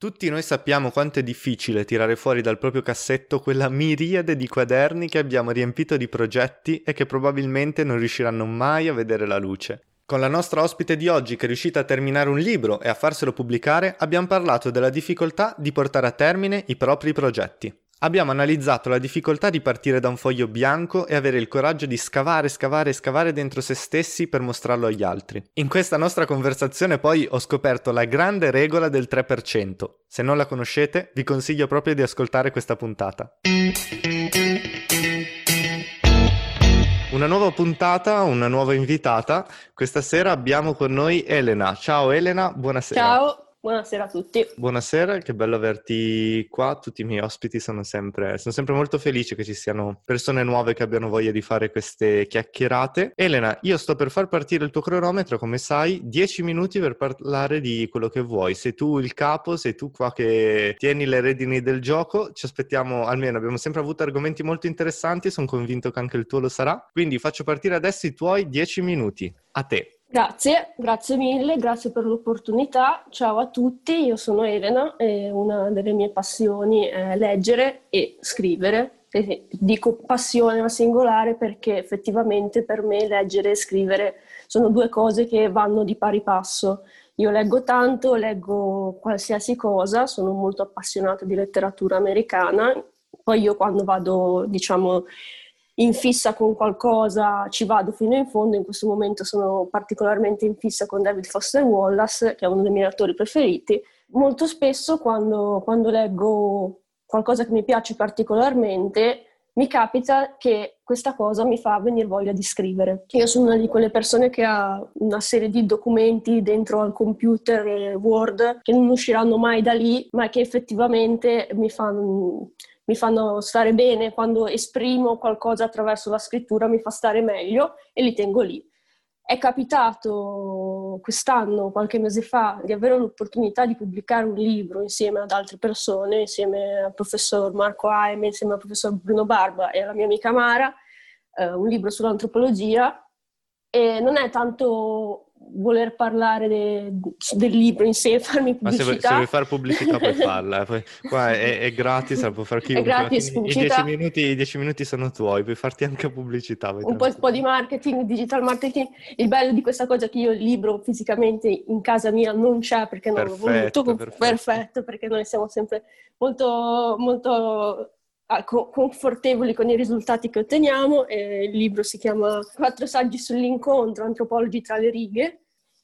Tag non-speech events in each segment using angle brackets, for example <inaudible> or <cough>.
Tutti noi sappiamo quanto è difficile tirare fuori dal proprio cassetto quella miriade di quaderni che abbiamo riempito di progetti e che probabilmente non riusciranno mai a vedere la luce. Con la nostra ospite di oggi che è riuscita a terminare un libro e a farselo pubblicare, abbiamo parlato della difficoltà di portare a termine i propri progetti. Abbiamo analizzato la difficoltà di partire da un foglio bianco e avere il coraggio di scavare, scavare scavare dentro se stessi per mostrarlo agli altri. In questa nostra conversazione poi ho scoperto la grande regola del 3%. Se non la conoscete, vi consiglio proprio di ascoltare questa puntata. Una nuova puntata, una nuova invitata. Questa sera abbiamo con noi Elena. Ciao Elena, buonasera. Ciao. Buonasera a tutti. Buonasera, che bello averti qua. Tutti i miei ospiti sono sempre, sono sempre molto felice che ci siano persone nuove che abbiano voglia di fare queste chiacchierate. Elena, io sto per far partire il tuo cronometro, come sai, 10 minuti per parlare di quello che vuoi. Sei tu il capo, sei tu qua che tieni le redini del gioco. Ci aspettiamo, almeno abbiamo sempre avuto argomenti molto interessanti, sono convinto che anche il tuo lo sarà. Quindi faccio partire adesso i tuoi 10 minuti. A te. Grazie, grazie mille, grazie per l'opportunità. Ciao a tutti, io sono Elena e una delle mie passioni è leggere e scrivere. E dico passione ma singolare perché effettivamente per me leggere e scrivere sono due cose che vanno di pari passo. Io leggo tanto, leggo qualsiasi cosa, sono molto appassionata di letteratura americana. Poi io quando vado, diciamo, in fissa con qualcosa ci vado fino in fondo, in questo momento sono particolarmente in fissa con David Foster Wallace, che è uno dei miei autori preferiti. Molto spesso quando, quando leggo qualcosa che mi piace particolarmente, mi capita che questa cosa mi fa venire voglia di scrivere. Io sono una di quelle persone che ha una serie di documenti dentro al computer Word che non usciranno mai da lì, ma che effettivamente mi fanno mi fanno stare bene, quando esprimo qualcosa attraverso la scrittura mi fa stare meglio e li tengo lì. È capitato quest'anno, qualche mese fa, di avere l'opportunità di pubblicare un libro insieme ad altre persone, insieme al professor Marco Aime, insieme al professor Bruno Barba e alla mia amica Mara, eh, un libro sull'antropologia. E non è tanto voler parlare de, del libro in sé, <laughs> farmi pubblicità. Ma se vuoi, se vuoi fare pubblicità puoi <laughs> farla, poi, qua è, è gratis, la può fare chiunque. È gratis, I, dieci minuti, I dieci minuti sono tuoi, puoi farti anche pubblicità. Un po', un po', di marketing, digital marketing. Il bello di questa cosa è che io il libro fisicamente in casa mia non c'è perché non perfetto, l'ho voluto. Perfetto. perfetto, perché noi siamo sempre molto, molto confortevoli con i risultati che otteniamo. il libro si chiama Quattro saggi sull'incontro, antropologi tra le righe,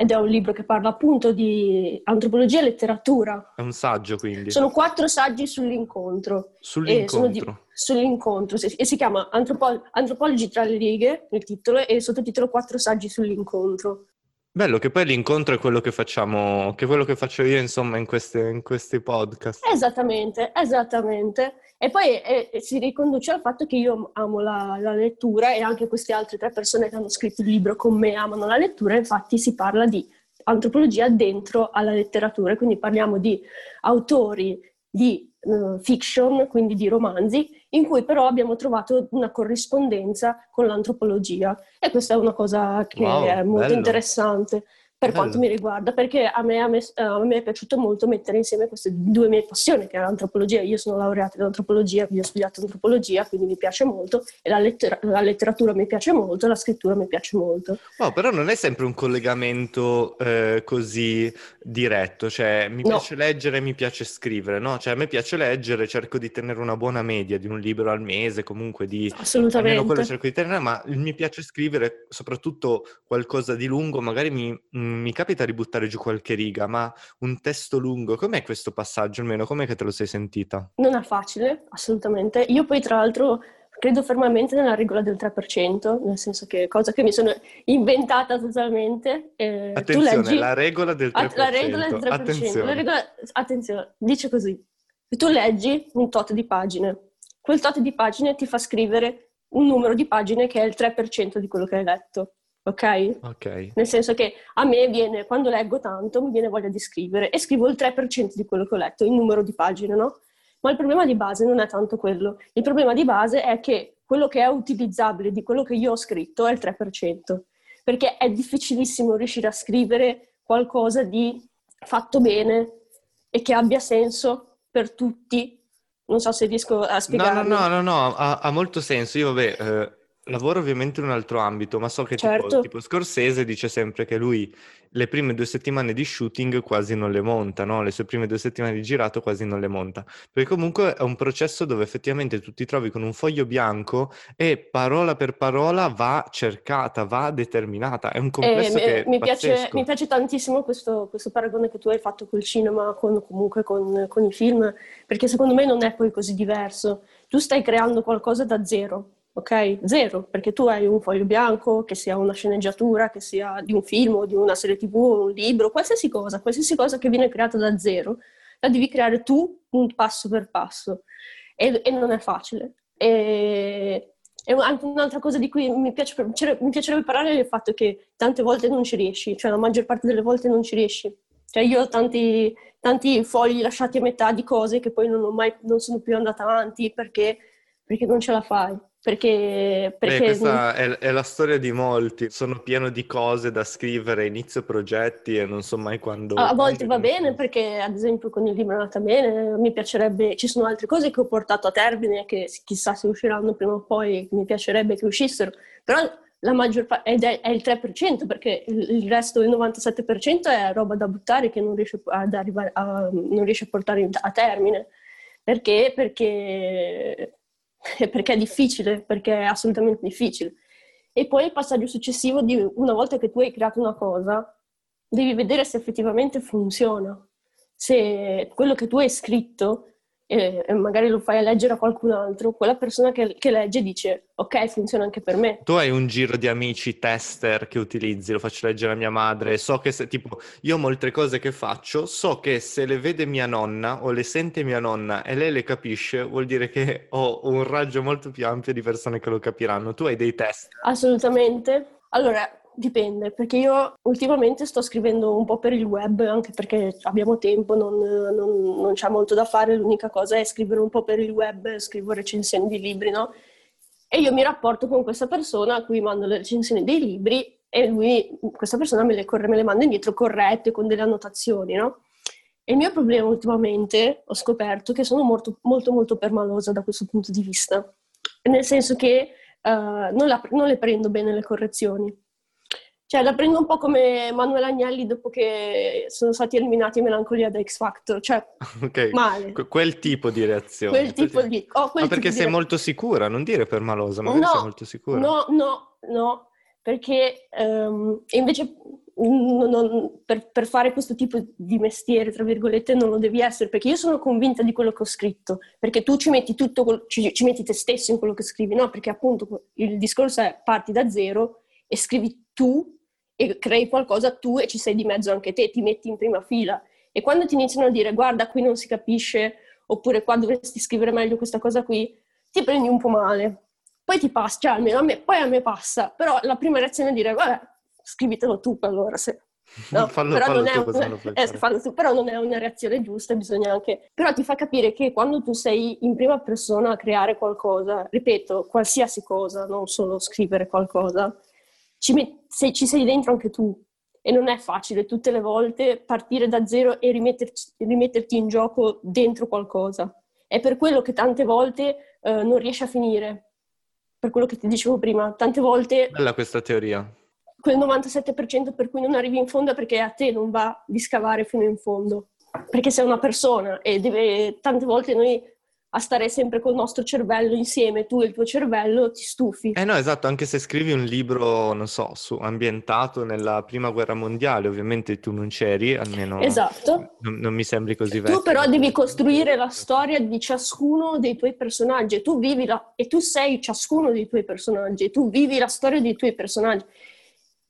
ed è un libro che parla appunto di antropologia e letteratura. È un saggio quindi. Sono quattro saggi sull'incontro. Sull'incontro? Di, sull'incontro, e si chiama Antropol- Antropologi tra le righe, il titolo, e il sottotitolo Quattro saggi sull'incontro. Bello che poi l'incontro è quello che facciamo, che è quello che faccio io insomma in, queste, in questi podcast. Esattamente, esattamente. E poi eh, si riconduce al fatto che io amo la, la, lettura e anche queste altre tre persone che hanno scritto il libro con me amano la lettura, infatti si parla di antropologia dentro alla letteratura, quindi parliamo di autori di uh, fiction, quindi di romanzi, in cui però abbiamo trovato una corrispondenza con l'antropologia e questa è una cosa che wow, è molto bello. interessante per quanto mi riguarda, perché a me, a, me, a me, è piaciuto molto mettere insieme queste due mie passioni, che è l'antropologia. Io sono laureata in antropologia, quindi ho studiato antropologia, quindi mi piace molto, e la, lettera, la letteratura mi piace molto, la scrittura mi piace molto. No, però non è sempre un collegamento eh, così diretto, cioè mi piace no. leggere, mi piace scrivere, no? Cioè a me piace leggere, cerco di tenere una buona media di un libro al mese, comunque di... Assolutamente. Almeno quello cerco di tenere, ma mi piace scrivere soprattutto qualcosa di lungo, magari mi mi capita di buttare giù qualche riga, ma un testo lungo, com'è questo passaggio almeno? Com'è che te lo sei sentita? Non è facile, assolutamente. Io poi tra l'altro credo fermamente nella regola del 3%, nel senso che è cosa che mi sono inventata totalmente. Eh, attenzione, leggi... la regola del 3%. La regola del 3%. Attenzione. La regola... attenzione, dice così. Tu leggi un tot di pagine, quel tot di pagine ti fa scrivere un numero di pagine che è il 3% di quello che hai letto ok? Ok. Nel senso che a me viene, quando leggo tanto, mi viene voglia di scrivere e scrivo il 3% di quello che ho letto, in numero di pagine, no? Ma il problema di base non è tanto quello. Il problema di base è che quello che è utilizzabile di quello che io ho scritto è il 3%, perché è difficilissimo riuscire a scrivere qualcosa di fatto bene, e che abbia senso per tutti. Non so se riesco a spiegare. No, no, no, no, no, ha, ha molto senso. Io, vabbè, eh, Lavoro ovviamente in un altro ambito, ma so che tipo, Certo. tipo Scorsese dice sempre che lui le prime due settimane di shooting quasi non le monta, no? Le sue prime due settimane di girato quasi non le monta, perché comunque è un processo dove effettivamente tu ti trovi con un foglio bianco e parola per parola va cercata, va determinata. È un E complesso mi, che è mi piace, mi piace tantissimo questo, questo paragone che tu hai fatto col cinema, con, comunque con, con i film, perché secondo me non è poi così diverso. Tu stai creando qualcosa da zero, ok? Zero, perché tu hai un foglio bianco, che sia una sceneggiatura, che sia di un film o di una serie TV o un libro, qualsiasi cosa, qualsiasi cosa che viene creata da zero, la devi creare tu un passo per passo e, e non è facile. E, e anche un'altra cosa di cui mi, piace- mi piacerebbe parlare è il fatto che tante volte non ci riesci, cioè la maggior parte delle volte non ci riesci. Cioè io ho tanti, tanti fogli lasciati a metà di cose che poi non, mai, non sono più andata avanti perché, perché non ce la fai. Perché, Beh, perché questa è, è la storia di molti. Sono pieno di cose da scrivere, inizio progetti e non so mai quando... A volte va bene perché, ad esempio, con il libro è andata bene, mi piacerebbe, ci sono altre cose che ho portato a termine che chissà se usciranno prima o poi, mi piacerebbe che uscissero, però la maggior parte ed è, è il 3% perché il, resto, il 97% è roba da buttare che non riesce ad arrivare a, non riesce a portare a termine. Perché? Perché, <laughs> perché è difficile, perché è assolutamente difficile. E poi il passaggio successivo di una volta che tu hai creato una cosa, devi vedere se effettivamente funziona. Se quello che tu hai scritto, e, e magari lo fai a leggere a qualcun altro, quella persona che, che legge dice ok, funziona anche per me. Tu hai un giro di amici tester che utilizzi, lo faccio leggere a mia madre, so che se, tipo, io molte cose che faccio, so che se le vede mia nonna o le sente mia nonna e lei le capisce, vuol dire che ho un raggio molto più ampio di persone che lo capiranno. Tu hai dei test. Assolutamente. Allora, dipende, perché io ultimamente sto scrivendo un po' per il web, anche perché abbiamo tempo, non, non- non c'è molto da fare, l'unica cosa è scrivere un po' per il web, scrivo recensioni di libri, no? E io mi rapporto con questa persona a cui mando le recensioni dei libri e lui, questa persona me le, corre- me le manda indietro corrette, con delle annotazioni, no? E il mio problema ultimamente, ho scoperto che sono molto, molto, molto permalosa da questo punto di vista, nel senso che eh, non, la- non le prendo bene le correzioni. Cioè, la prendo un po' come Manuel Agnelli dopo che sono stati eliminati Melancolia da X Factor, cioè <laughs> Ok, male. Que- quel tipo di reazione. Quel tipo di... oh, quel Ma perché sei di- molto sicura, non dire permalosa, magari No, sei molto sicura. No, no, no, perché e invece mm, non- per, per fare questo tipo di mestiere, tra virgolette, non lo devi essere, perché io sono convinta di quello che ho scritto, perché tu ci metti tutto, ci, ci metti te stesso in quello che scrivi, no? Perché appunto il discorso è parti da zero e scrivi tu e crei qualcosa tu e ci sei di mezzo anche te, ti metti in prima fila. E quando ti iniziano a dire guarda qui non si capisce, oppure qua dovresti scrivere meglio questa cosa qui, ti prendi un po' male. Poi ti passa, cioè almeno a me, poi a me passa, però la prima reazione è dire vabbè, scrivitelo tu allora se... <laughs> No, fallo, però, fallo non tu, fai eh, tu, però non è una reazione giusta, bisogna anche... Però ti fa capire che quando tu sei in prima persona a creare qualcosa, ripeto, qualsiasi cosa, non solo scrivere qualcosa, ci, met- se- ci sei dentro anche tu. E non è facile tutte le volte partire da zero e rimetterci- rimetterti in gioco dentro qualcosa. È per quello che tante volte eh, non riesci a finire. Per quello che ti dicevo prima, tante volte Bella questa teoria. quel 97% per cui non arrivi in fondo è perché a te non va di scavare fino in fondo. Perché sei una persona e deve, tante volte noi a stare sempre col nostro cervello insieme, tu e il tuo cervello, ti stufi. Eh no, esatto, anche se scrivi un libro, non so, su, ambientato nella prima guerra mondiale, ovviamente tu non c'eri, almeno Esatto. non, non mi sembri così vecchio. Tu però devi costruire la storia di ciascuno dei tuoi personaggi e tu vivi la, e tu sei ciascuno dei tuoi personaggi e tu vivi la storia dei tuoi personaggi.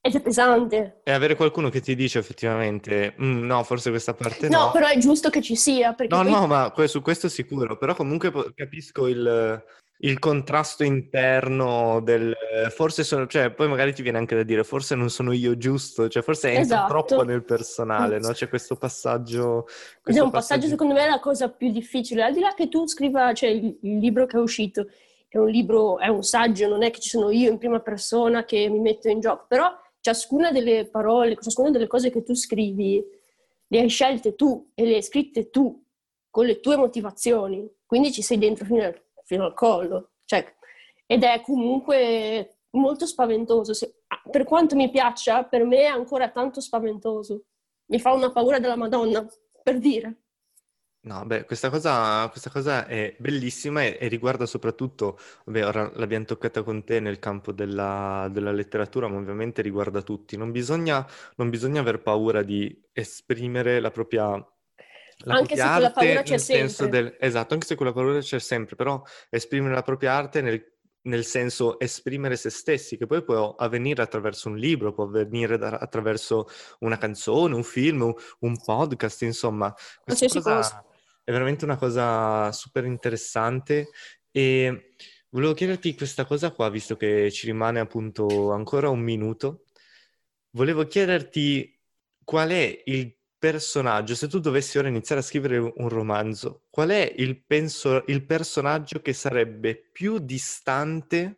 È pesante. E avere qualcuno che ti dice effettivamente, "Mm, no, forse questa parte No, no. però è giusto che ci sia, perché No, poi- no, ma su questo sicuro, però comunque capisco il, il contrasto interno del forse sono, cioè poi magari ti viene anche da dire forse non sono io giusto, cioè forse entra Esatto. troppo nel personale, no? C'è questo passaggio... Ed è questo un passaggio, secondo me, la cosa più difficile. Al di là che tu scriva, cioè il, il libro che è uscito è un libro, è un saggio, non è che ci sono io in prima persona che mi metto in gioco, però ciascuna delle parole, ciascuna delle cose che tu scrivi le hai scelte tu e le hai scritte tu con le tue motivazioni, quindi ci sei dentro fino al, fino al collo. Cioè, ed è comunque molto spaventoso. Se, per quanto mi piaccia, per me è ancora tanto spaventoso. Mi fa una paura della Madonna, per dire. No, beh, questa cosa, questa cosa è bellissima e, e riguarda soprattutto, vabbè, ora l'abbiamo toccata con te nel campo della, della letteratura, ma ovviamente riguarda tutti. Non bisogna, non bisogna aver paura di esprimere la propria, la Anche se quella paura c'è sempre. del... Esatto, anche se quella paura c'è sempre, però esprimere la propria arte nel, nel senso esprimere se stessi, che poi può avvenire attraverso un libro, può avvenire da- attraverso una canzone, un film, un, un podcast, insomma. Qualsiasi cosa cosa. È veramente una cosa super interessante e volevo chiederti questa cosa qua, visto che ci rimane appunto ancora un minuto. Volevo chiederti qual è il personaggio, se tu dovessi ora iniziare a scrivere un romanzo, qual è il, penso- il personaggio che sarebbe più distante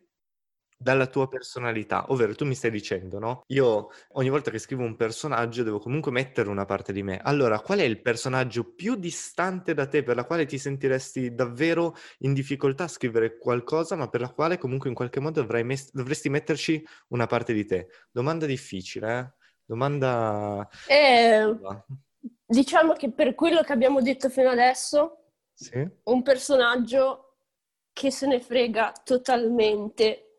dalla tua personalità? Ovvero tu mi stai dicendo, no? Io ogni volta che scrivo un personaggio devo comunque mettere una parte di me. Allora, qual è il personaggio più distante da te per la quale ti sentiresti davvero in difficoltà a scrivere qualcosa, ma per la quale comunque in qualche modo mes- dovresti metterci una parte di te? Domanda difficile, eh? Domanda... E diciamo che per quello che abbiamo detto fino adesso, Sì? un personaggio che se ne frega totalmente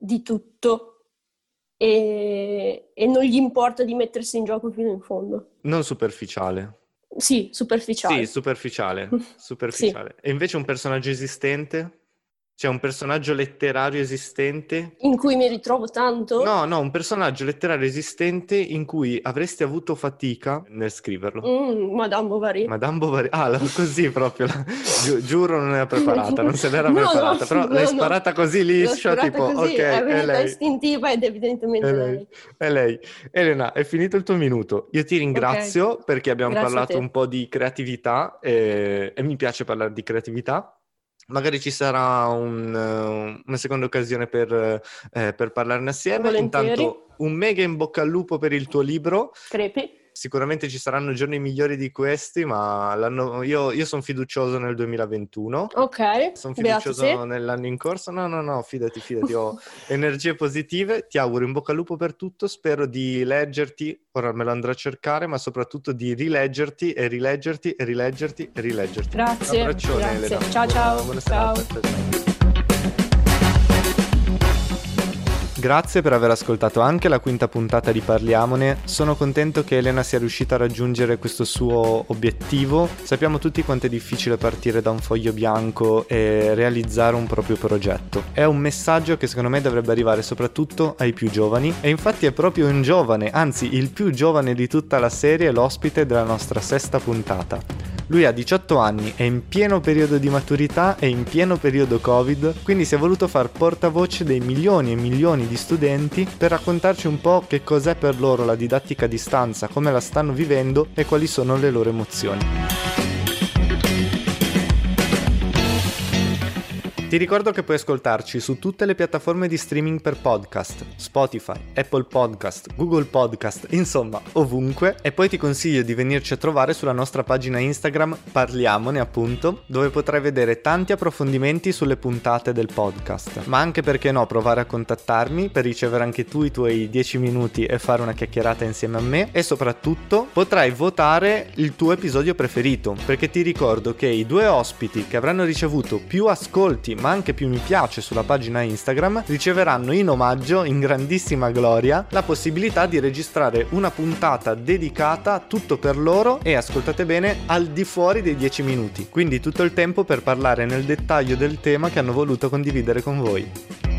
di tutto e, e non gli importa di mettersi in gioco fino in fondo. Non superficiale. Sì, superficiale. Sì, superficiale, <laughs> superficiale. E invece un personaggio esistente? Cioè un personaggio letterario esistente? In cui mi ritrovo tanto? No, no, un personaggio letterario esistente in cui avresti avuto fatica nel scriverlo. Mm, Madame Bovary. Madame Bovary, ah, la- così proprio, la- giu- giuro non era preparata, non se n'era <laughs> No, no, preparata, però no, l'hai no. sparata così liscia, tipo, così, ok, è è lei, istintiva ed evidentemente è lei. lei, è lei. Elena, è finito il tuo minuto. Io ti ringrazio perché abbiamo Grazie parlato un po' di creatività e, e mi piace parlare di creatività. Magari ci sarà un, eh, una seconda occasione per, eh, per parlarne assieme. Volentieri. Intanto un mega in bocca al lupo per il tuo libro. Crepi? Sicuramente ci saranno giorni migliori di questi, ma l'anno- io, io sono fiducioso nel 2021. Ok, Sono beato fiducioso te. nell'anno in corso. No, no, no, fidati, fidati, ho <laughs> energie positive. Ti auguro in bocca al lupo per tutto. Spero di leggerti, ora me lo andrò a cercare, ma soprattutto di rileggerti e rileggerti e rileggerti e rileggerti. Grazie, Un abbraccione, grazie. Elena. Ciao, ciao. Buona, buona Ciao. serata. Ciao, Grazie per aver ascoltato anche la quinta puntata di Parliamone. Sono contento che Elena sia riuscita a raggiungere questo suo obiettivo. Sappiamo tutti quanto è difficile partire da un foglio bianco e realizzare un proprio progetto. È un messaggio che secondo me dovrebbe arrivare soprattutto ai più giovani e infatti è proprio un giovane, anzi il più giovane di tutta la serie, l'ospite della nostra sesta puntata. Lui ha 18 anni, è in pieno periodo di maturità e in pieno periodo Covid, quindi si è voluto far portavoce dei milioni e milioni di studenti per raccontarci un po' che cos'è per loro la didattica a distanza, come la stanno vivendo e quali sono le loro emozioni. Ti ricordo che puoi ascoltarci su tutte le piattaforme di streaming per podcast, Spotify, Apple Podcast, Google Podcast, insomma ovunque. E poi ti consiglio di venirci a trovare sulla nostra pagina Instagram Parliamone appunto, dove potrai vedere tanti approfondimenti sulle puntate del podcast, ma anche perché no provare a contattarmi per ricevere anche tu i tuoi 10 minuti e fare una chiacchierata insieme a me. E soprattutto potrai votare il tuo episodio preferito, perché ti ricordo che i due ospiti che avranno ricevuto più ascolti ma anche più mi piace sulla pagina Instagram, riceveranno in omaggio, in grandissima gloria, la possibilità di registrare una puntata dedicata tutto per loro e ascoltate bene al di fuori dei 10 minuti. Quindi tutto il tempo per parlare nel dettaglio del tema che hanno voluto condividere con voi.